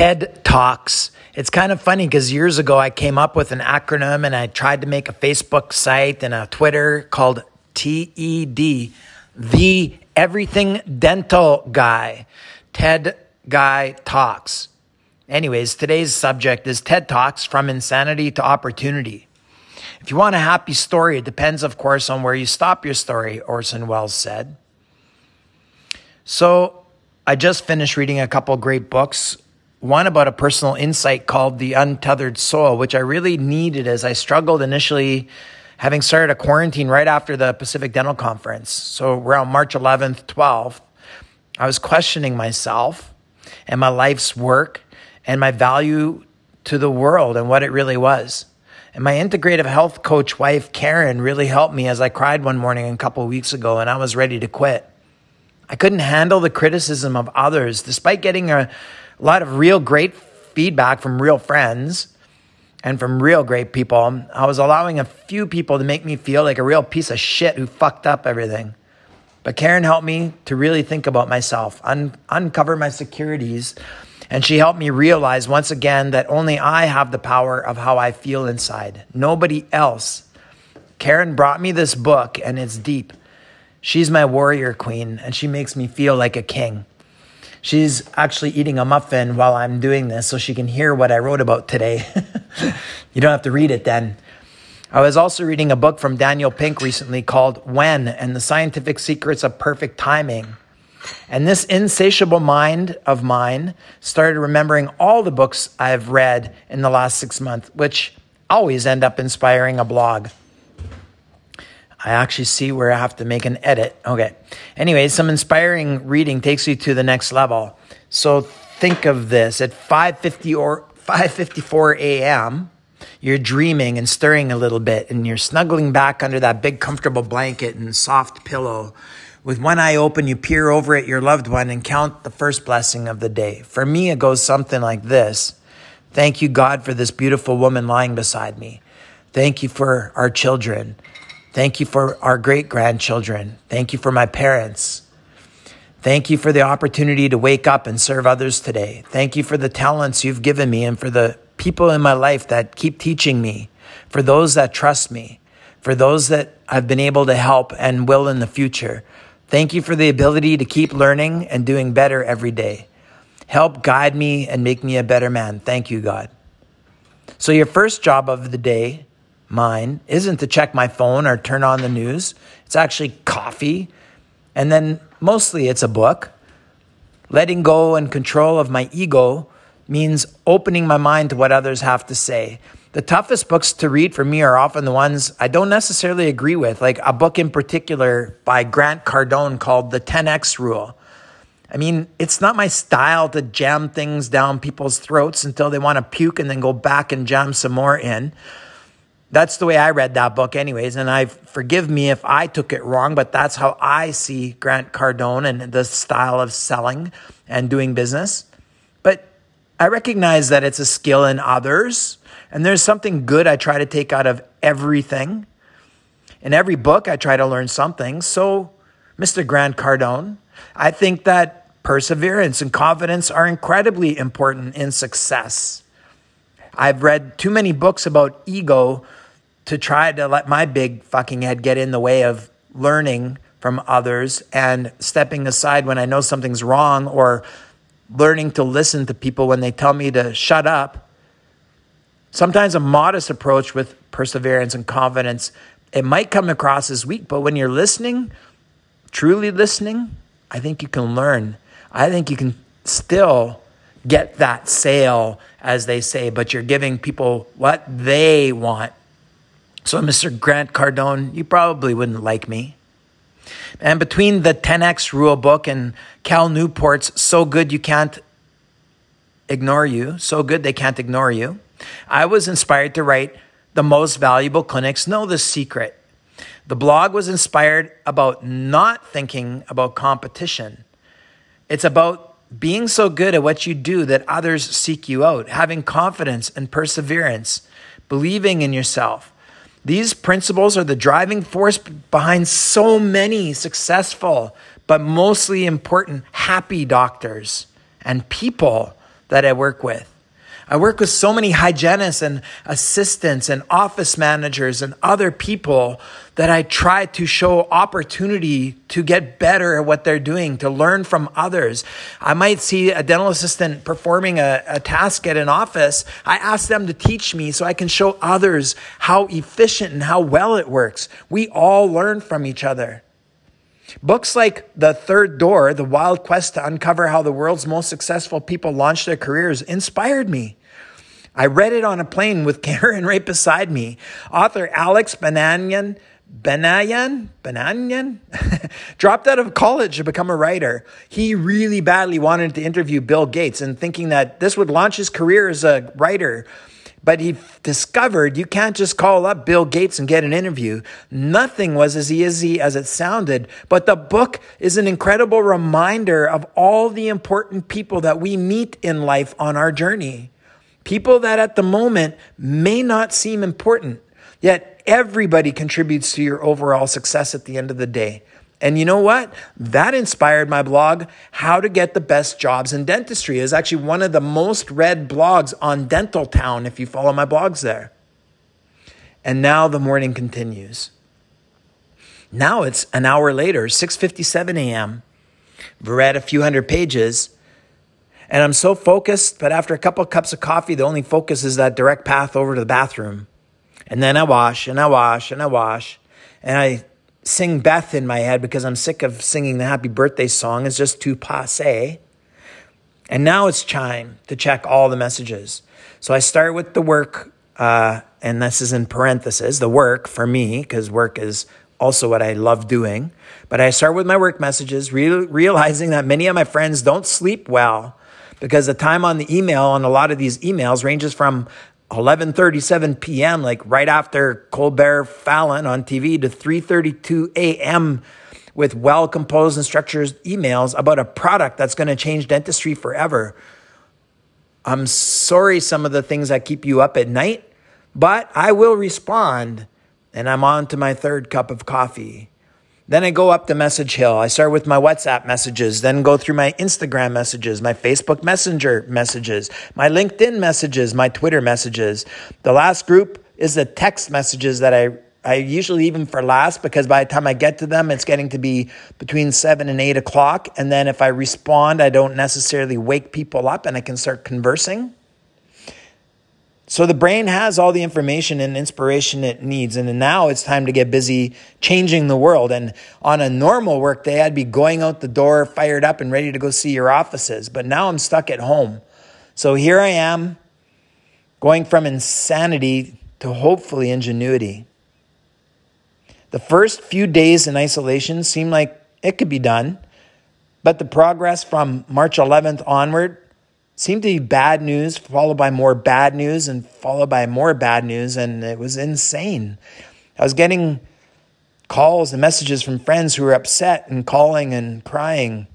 TED Talks. It's kind of funny because years ago I came up with an acronym and I tried to make a Facebook site and a Twitter called TED, the Everything Dental Guy. TED Guy Talks. Anyways, today's subject is TED Talks from insanity to opportunity. If you want a happy story, it depends, of course, on where you stop your story, Orson Welles said. So, I just finished reading a couple great books. One about a personal insight called The Untethered Soul, which I really needed as I struggled initially having started a quarantine right after the Pacific Dental Conference. So, around March 11th, 12th, I was questioning myself and my life's work and my value to the world and what it really was. And my integrative health coach wife, Karen, really helped me as I cried one morning a couple weeks ago and I was ready to quit. I couldn't handle the criticism of others, despite getting a lot of real great feedback from real friends and from real great people. I was allowing a few people to make me feel like a real piece of shit who fucked up everything. But Karen helped me to really think about myself, un- uncover my securities, and she helped me realize once again that only I have the power of how I feel inside, nobody else. Karen brought me this book, and it's deep. She's my warrior queen, and she makes me feel like a king. She's actually eating a muffin while I'm doing this so she can hear what I wrote about today. you don't have to read it then. I was also reading a book from Daniel Pink recently called When and the Scientific Secrets of Perfect Timing. And this insatiable mind of mine started remembering all the books I've read in the last six months, which always end up inspiring a blog. I actually see where I have to make an edit. Okay. Anyway, some inspiring reading takes you to the next level. So think of this at 5:50 or 5:54 a.m. You're dreaming and stirring a little bit and you're snuggling back under that big comfortable blanket and soft pillow with one eye open, you peer over at your loved one and count the first blessing of the day. For me, it goes something like this Thank you, God, for this beautiful woman lying beside me. Thank you for our children. Thank you for our great grandchildren. Thank you for my parents. Thank you for the opportunity to wake up and serve others today. Thank you for the talents you've given me and for the people in my life that keep teaching me, for those that trust me, for those that I've been able to help and will in the future. Thank you for the ability to keep learning and doing better every day. Help guide me and make me a better man. Thank you, God. So, your first job of the day, mine, isn't to check my phone or turn on the news. It's actually coffee. And then mostly it's a book. Letting go and control of my ego means opening my mind to what others have to say. The toughest books to read for me are often the ones I don't necessarily agree with, like a book in particular by Grant Cardone called The 10X Rule. I mean, it's not my style to jam things down people's throats until they want to puke and then go back and jam some more in. That's the way I read that book, anyways. And I forgive me if I took it wrong, but that's how I see Grant Cardone and the style of selling and doing business. But I recognize that it's a skill in others and there's something good I try to take out of everything. In every book, I try to learn something. So, Mr. Grant Cardone, I think that perseverance and confidence are incredibly important in success. I've read too many books about ego to try to let my big fucking head get in the way of learning from others and stepping aside when I know something's wrong or learning to listen to people when they tell me to shut up Sometimes a modest approach with perseverance and confidence, it might come across as weak, but when you're listening, truly listening, I think you can learn. I think you can still get that sale, as they say, but you're giving people what they want. So, Mr. Grant Cardone, you probably wouldn't like me. And between the 10X rule book and Cal Newport's So Good You Can't Ignore You, So Good They Can't Ignore You, I was inspired to write The Most Valuable Clinics Know the Secret. The blog was inspired about not thinking about competition. It's about being so good at what you do that others seek you out, having confidence and perseverance, believing in yourself. These principles are the driving force behind so many successful, but mostly important, happy doctors and people that I work with. I work with so many hygienists and assistants and office managers and other people that I try to show opportunity to get better at what they're doing, to learn from others. I might see a dental assistant performing a, a task at an office. I ask them to teach me so I can show others how efficient and how well it works. We all learn from each other. Books like The Third Door, The Wild Quest to Uncover How the World's Most Successful People Launch Their Careers inspired me. I read it on a plane with Karen right beside me. Author Alex Banayan, Banayan, Banayan, dropped out of college to become a writer. He really badly wanted to interview Bill Gates and thinking that this would launch his career as a writer. But he discovered you can't just call up Bill Gates and get an interview. Nothing was as easy as it sounded. But the book is an incredible reminder of all the important people that we meet in life on our journey. People that at the moment may not seem important, yet everybody contributes to your overall success at the end of the day. And you know what? That inspired my blog, How to Get the Best Jobs in Dentistry. is actually one of the most read blogs on Dental Town if you follow my blogs there. And now the morning continues. Now it's an hour later, 6:57 a.m. Read a few hundred pages and I'm so focused, but after a couple of cups of coffee, the only focus is that direct path over to the bathroom. And then I wash and I wash and I wash. And I sing Beth in my head because I'm sick of singing the happy birthday song. It's just too passe. And now it's time to check all the messages. So I start with the work, uh, and this is in parentheses, the work for me, because work is also what I love doing. But I start with my work messages, re- realizing that many of my friends don't sleep well because the time on the email on a lot of these emails ranges from 11:37 p.m. like right after Colbert Fallon on TV to 3:32 a.m. with well composed and structured emails about a product that's going to change dentistry forever. I'm sorry some of the things that keep you up at night, but I will respond and I'm on to my third cup of coffee. Then I go up the message hill. I start with my WhatsApp messages, then go through my Instagram messages, my Facebook Messenger messages, my LinkedIn messages, my Twitter messages. The last group is the text messages that I I usually even for last because by the time I get to them, it's getting to be between seven and eight o'clock. And then if I respond, I don't necessarily wake people up and I can start conversing. So the brain has all the information and inspiration it needs. And now it's time to get busy changing the world. And on a normal work day, I'd be going out the door, fired up and ready to go see your offices. But now I'm stuck at home. So here I am going from insanity to hopefully ingenuity. The first few days in isolation seemed like it could be done. But the progress from March 11th onward seemed to be bad news, followed by more bad news, and followed by more bad news. And it was insane. I was getting calls and messages from friends who were upset and calling and crying.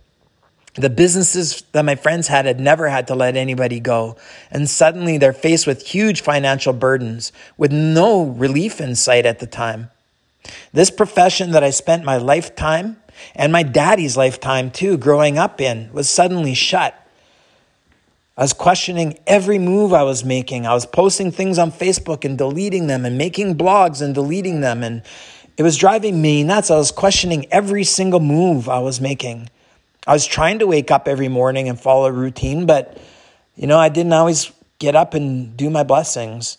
The businesses that my friends had had never had to let anybody go. And suddenly they're faced with huge financial burdens with no relief in sight at the time. This profession that I spent my lifetime and my daddy's lifetime too growing up in was suddenly shut I was questioning every move I was making. I was posting things on Facebook and deleting them and making blogs and deleting them. And it was driving me nuts. I was questioning every single move I was making. I was trying to wake up every morning and follow a routine, but you know, I didn't always get up and do my blessings.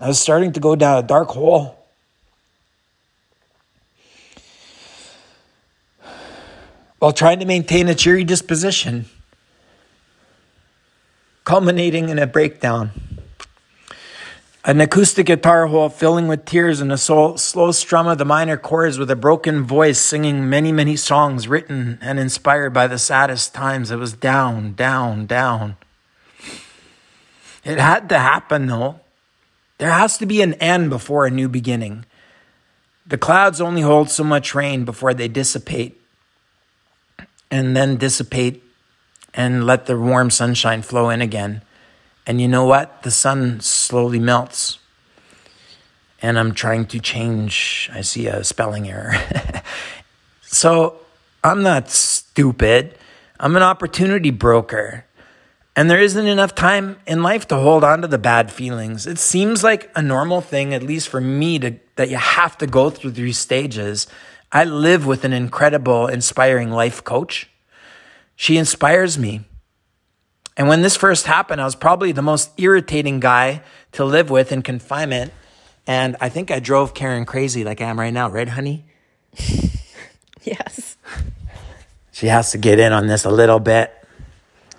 I was starting to go down a dark hole. While trying to maintain a cheery disposition culminating in a breakdown. An acoustic guitar hole filling with tears and a slow, slow strum of the minor chords with a broken voice singing many, many songs written and inspired by the saddest times. It was down, down, down. It had to happen though. There has to be an end before a new beginning. The clouds only hold so much rain before they dissipate and then dissipate and let the warm sunshine flow in again. And you know what? The sun slowly melts. And I'm trying to change. I see a spelling error. so I'm not stupid. I'm an opportunity broker. And there isn't enough time in life to hold on to the bad feelings. It seems like a normal thing, at least for me, to, that you have to go through these stages. I live with an incredible, inspiring life coach. She inspires me. And when this first happened, I was probably the most irritating guy to live with in confinement. And I think I drove Karen crazy like I am right now, right, honey? yes. She has to get in on this a little bit.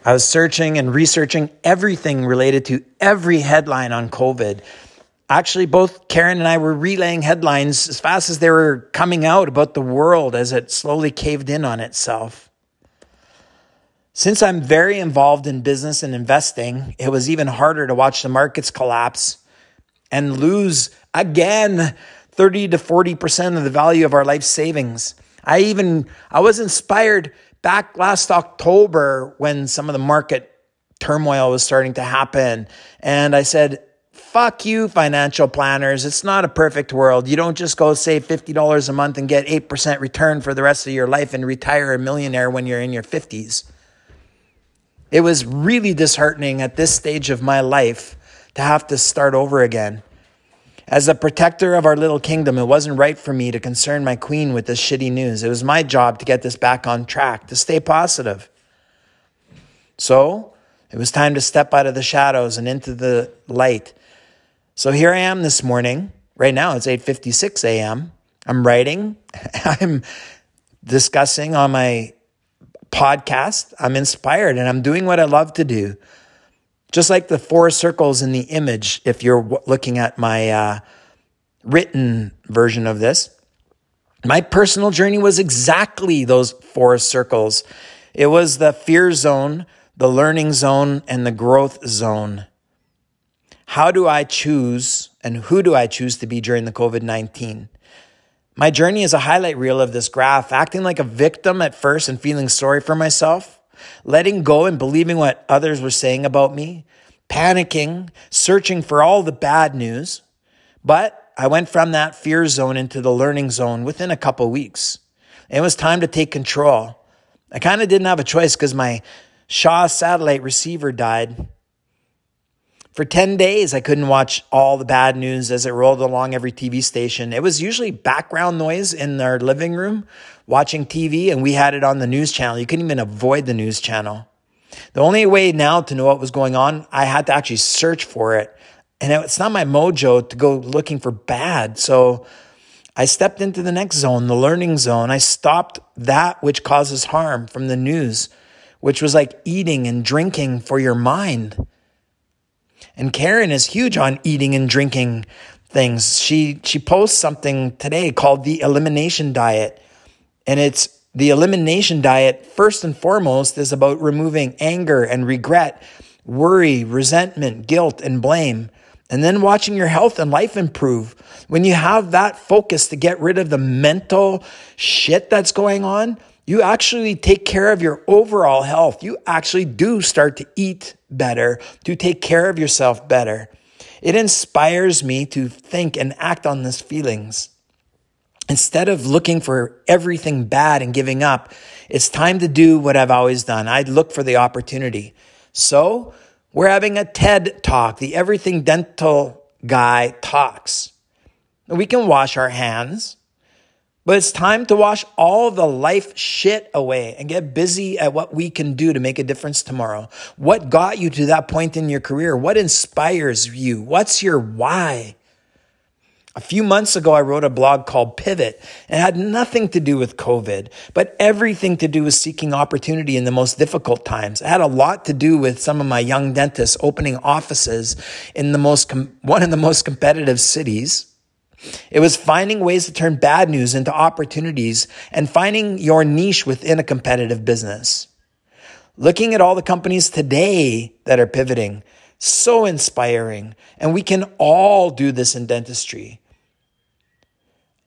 I was searching and researching everything related to every headline on COVID. Actually, both Karen and I were relaying headlines as fast as they were coming out about the world as it slowly caved in on itself. Since I'm very involved in business and investing, it was even harder to watch the markets collapse and lose again 30 to 40% of the value of our life savings. I even I was inspired back last October when some of the market turmoil was starting to happen. And I said, fuck you, financial planners. It's not a perfect world. You don't just go save $50 a month and get 8% return for the rest of your life and retire a millionaire when you're in your 50s. It was really disheartening at this stage of my life to have to start over again. As a protector of our little kingdom, it wasn't right for me to concern my queen with this shitty news. It was my job to get this back on track, to stay positive. So it was time to step out of the shadows and into the light. So here I am this morning. Right now it's 8:56 a.m. I'm writing. I'm discussing on my podcast. I'm inspired and I'm doing what I love to do. Just like the four circles in the image, if you're looking at my uh, written version of this, my personal journey was exactly those four circles. It was the fear zone, the learning zone, and the growth zone. How do I choose and who do I choose to be during the COVID 19? My journey is a highlight reel of this graph, acting like a victim at first and feeling sorry for myself letting go and believing what others were saying about me, panicking, searching for all the bad news. But I went from that fear zone into the learning zone within a couple weeks. It was time to take control. I kind of didn't have a choice because my Shaw satellite receiver died. For 10 days, I couldn't watch all the bad news as it rolled along every TV station. It was usually background noise in our living room watching TV, and we had it on the news channel. You couldn't even avoid the news channel. The only way now to know what was going on, I had to actually search for it. And it's not my mojo to go looking for bad. So I stepped into the next zone, the learning zone. I stopped that which causes harm from the news, which was like eating and drinking for your mind. And Karen is huge on eating and drinking things. She she posts something today called the elimination diet. And it's the elimination diet first and foremost is about removing anger and regret, worry, resentment, guilt and blame. And then watching your health and life improve. When you have that focus to get rid of the mental shit that's going on, you actually take care of your overall health. You actually do start to eat better, to take care of yourself better. It inspires me to think and act on these feelings. Instead of looking for everything bad and giving up, it's time to do what I've always done. I look for the opportunity. So we're having a TED talk. The everything dental guy talks. We can wash our hands. But it's time to wash all the life shit away and get busy at what we can do to make a difference tomorrow. What got you to that point in your career? What inspires you? What's your why? A few months ago, I wrote a blog called Pivot and it had nothing to do with COVID, but everything to do with seeking opportunity in the most difficult times. It had a lot to do with some of my young dentists opening offices in the most, com- one of the most competitive cities it was finding ways to turn bad news into opportunities and finding your niche within a competitive business. Looking at all the companies today that are pivoting, so inspiring. And we can all do this in dentistry.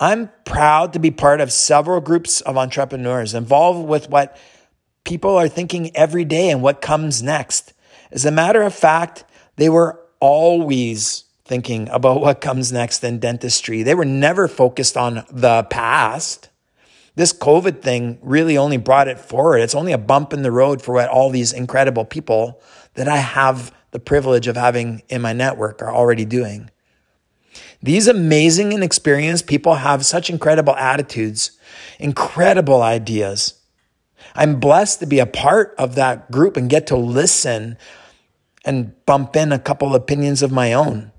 I'm proud to be part of several groups of entrepreneurs involved with what people are thinking every day and what comes next. As a matter of fact, they were always thinking about what comes next in dentistry. They were never focused on the past. This COVID thing really only brought it forward. It's only a bump in the road for what all these incredible people that I have the privilege of having in my network are already doing. These amazing and experienced people have such incredible attitudes, incredible ideas. I'm blessed to be a part of that group and get to listen and bump in a couple opinions of my own.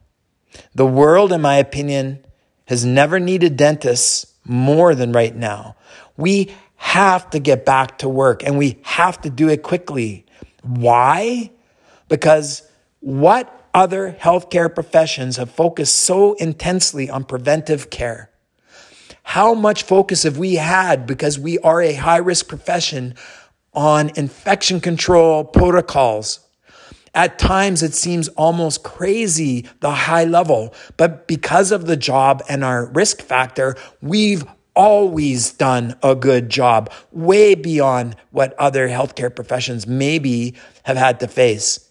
The world, in my opinion, has never needed dentists more than right now. We have to get back to work and we have to do it quickly. Why? Because what other healthcare professions have focused so intensely on preventive care? How much focus have we had because we are a high risk profession on infection control protocols? At times it seems almost crazy, the high level, but because of the job and our risk factor, we've always done a good job, way beyond what other healthcare professions maybe have had to face.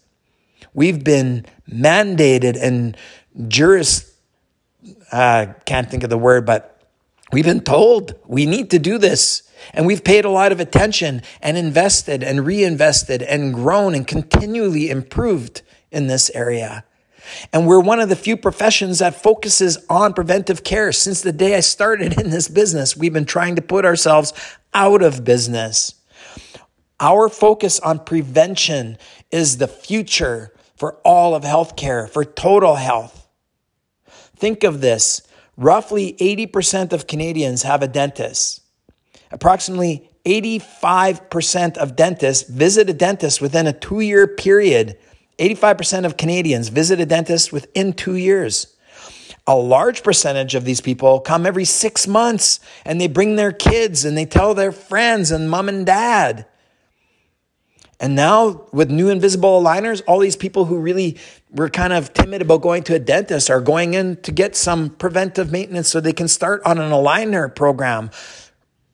We've been mandated and juris, uh, can't think of the word, but we've been told we need to do this. And we've paid a lot of attention and invested and reinvested and grown and continually improved in this area. And we're one of the few professions that focuses on preventive care. Since the day I started in this business, we've been trying to put ourselves out of business. Our focus on prevention is the future for all of healthcare, for total health. Think of this. Roughly 80% of Canadians have a dentist. Approximately 85% of dentists visit a dentist within a two year period 85% of Canadians visit a dentist within two years. A large percentage of these people come every six months and they bring their kids and they tell their friends and mom and dad. And now with new invisible aligners, all these people who really were kind of timid about going to a dentist are going in to get some preventive maintenance so they can start on an aligner program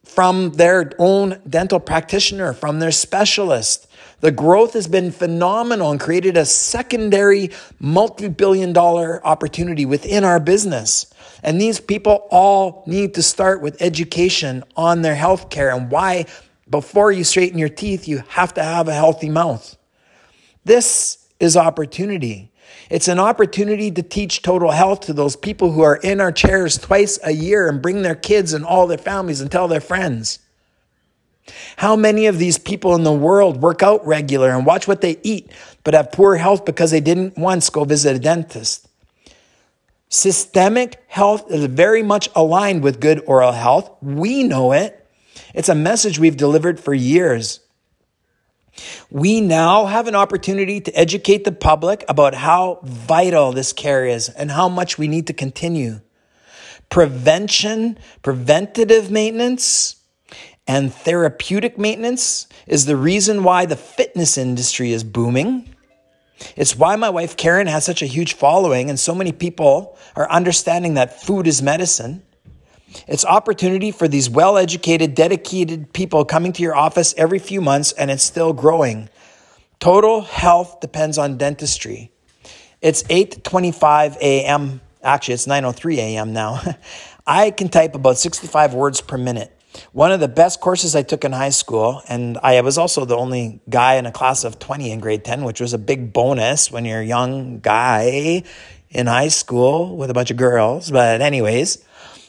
from their own dental practitioner, from their specialist. The growth has been phenomenal and created a secondary multi billion dollar opportunity within our business. And these people all need to start with education on their healthcare and why, before you straighten your teeth, you have to have a healthy mouth. This is opportunity. It's an opportunity to teach total health to those people who are in our chairs twice a year and bring their kids and all their families and tell their friends. How many of these people in the world work out regular and watch what they eat, but have poor health because they didn't once go visit a dentist? Systemic health is very much aligned with good oral health. We know it. It's a message we've delivered for years. We now have an opportunity to educate the public about how vital this care is and how much we need to continue. Prevention, preventative maintenance, and therapeutic maintenance is the reason why the fitness industry is booming. It's why my wife Karen has such a huge following, and so many people are understanding that food is medicine. It's opportunity for these well educated, dedicated people coming to your office every few months, and it's still growing. Total health depends on dentistry. It's 8:25 a.m. Actually, it's 9:03 a.m. now. I can type about 65 words per minute. One of the best courses I took in high school, and I was also the only guy in a class of 20 in grade 10, which was a big bonus when you're a young guy in high school with a bunch of girls. But, anyways,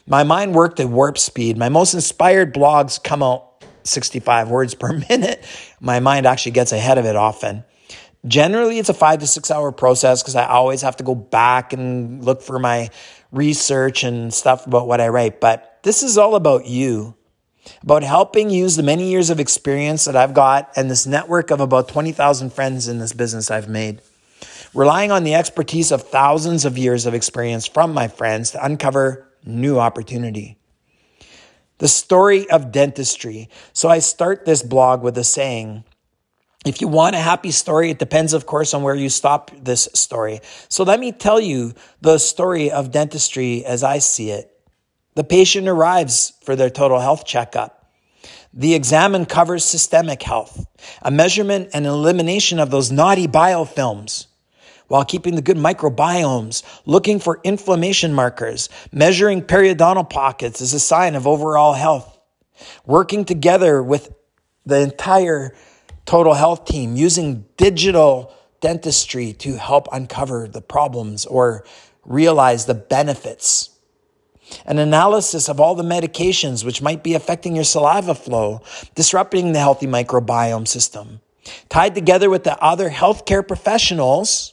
my mind worked at warp speed. My most inspired blogs come out 65 words per minute. My mind actually gets ahead of it often. Generally, it's a five to six hour process because I always have to go back and look for my research and stuff about what I write. But this is all about you about helping use the many years of experience that I've got and this network of about 20,000 friends in this business I've made. Relying on the expertise of thousands of years of experience from my friends to uncover new opportunity. The story of dentistry. So I start this blog with a saying, if you want a happy story, it depends, of course, on where you stop this story. So let me tell you the story of dentistry as I see it. The patient arrives for their total health checkup. The exam covers systemic health, a measurement and elimination of those naughty biofilms while keeping the good microbiomes, looking for inflammation markers, measuring periodontal pockets is a sign of overall health. working together with the entire total health team using digital dentistry to help uncover the problems or realize the benefits. An analysis of all the medications which might be affecting your saliva flow, disrupting the healthy microbiome system, tied together with the other healthcare professionals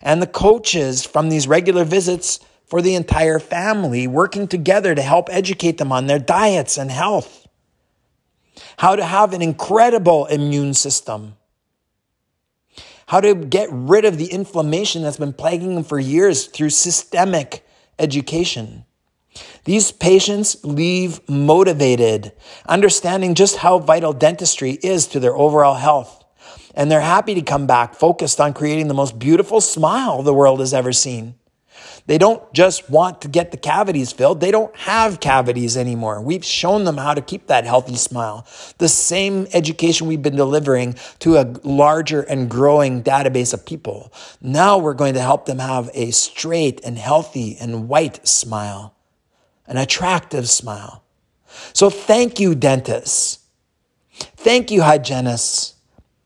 and the coaches from these regular visits for the entire family, working together to help educate them on their diets and health. How to have an incredible immune system how to get rid of the inflammation that's been plaguing them for years through systemic education. These patients leave motivated, understanding just how vital dentistry is to their overall health. And they're happy to come back focused on creating the most beautiful smile the world has ever seen. They don't just want to get the cavities filled. They don't have cavities anymore. We've shown them how to keep that healthy smile. The same education we've been delivering to a larger and growing database of people. Now we're going to help them have a straight and healthy and white smile, an attractive smile. So thank you, dentists. Thank you, hygienists.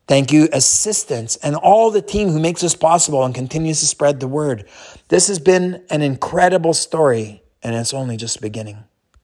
Thank you, assistants, and all the team who makes this possible and continues to spread the word. This has been an incredible story, and it's only just beginning.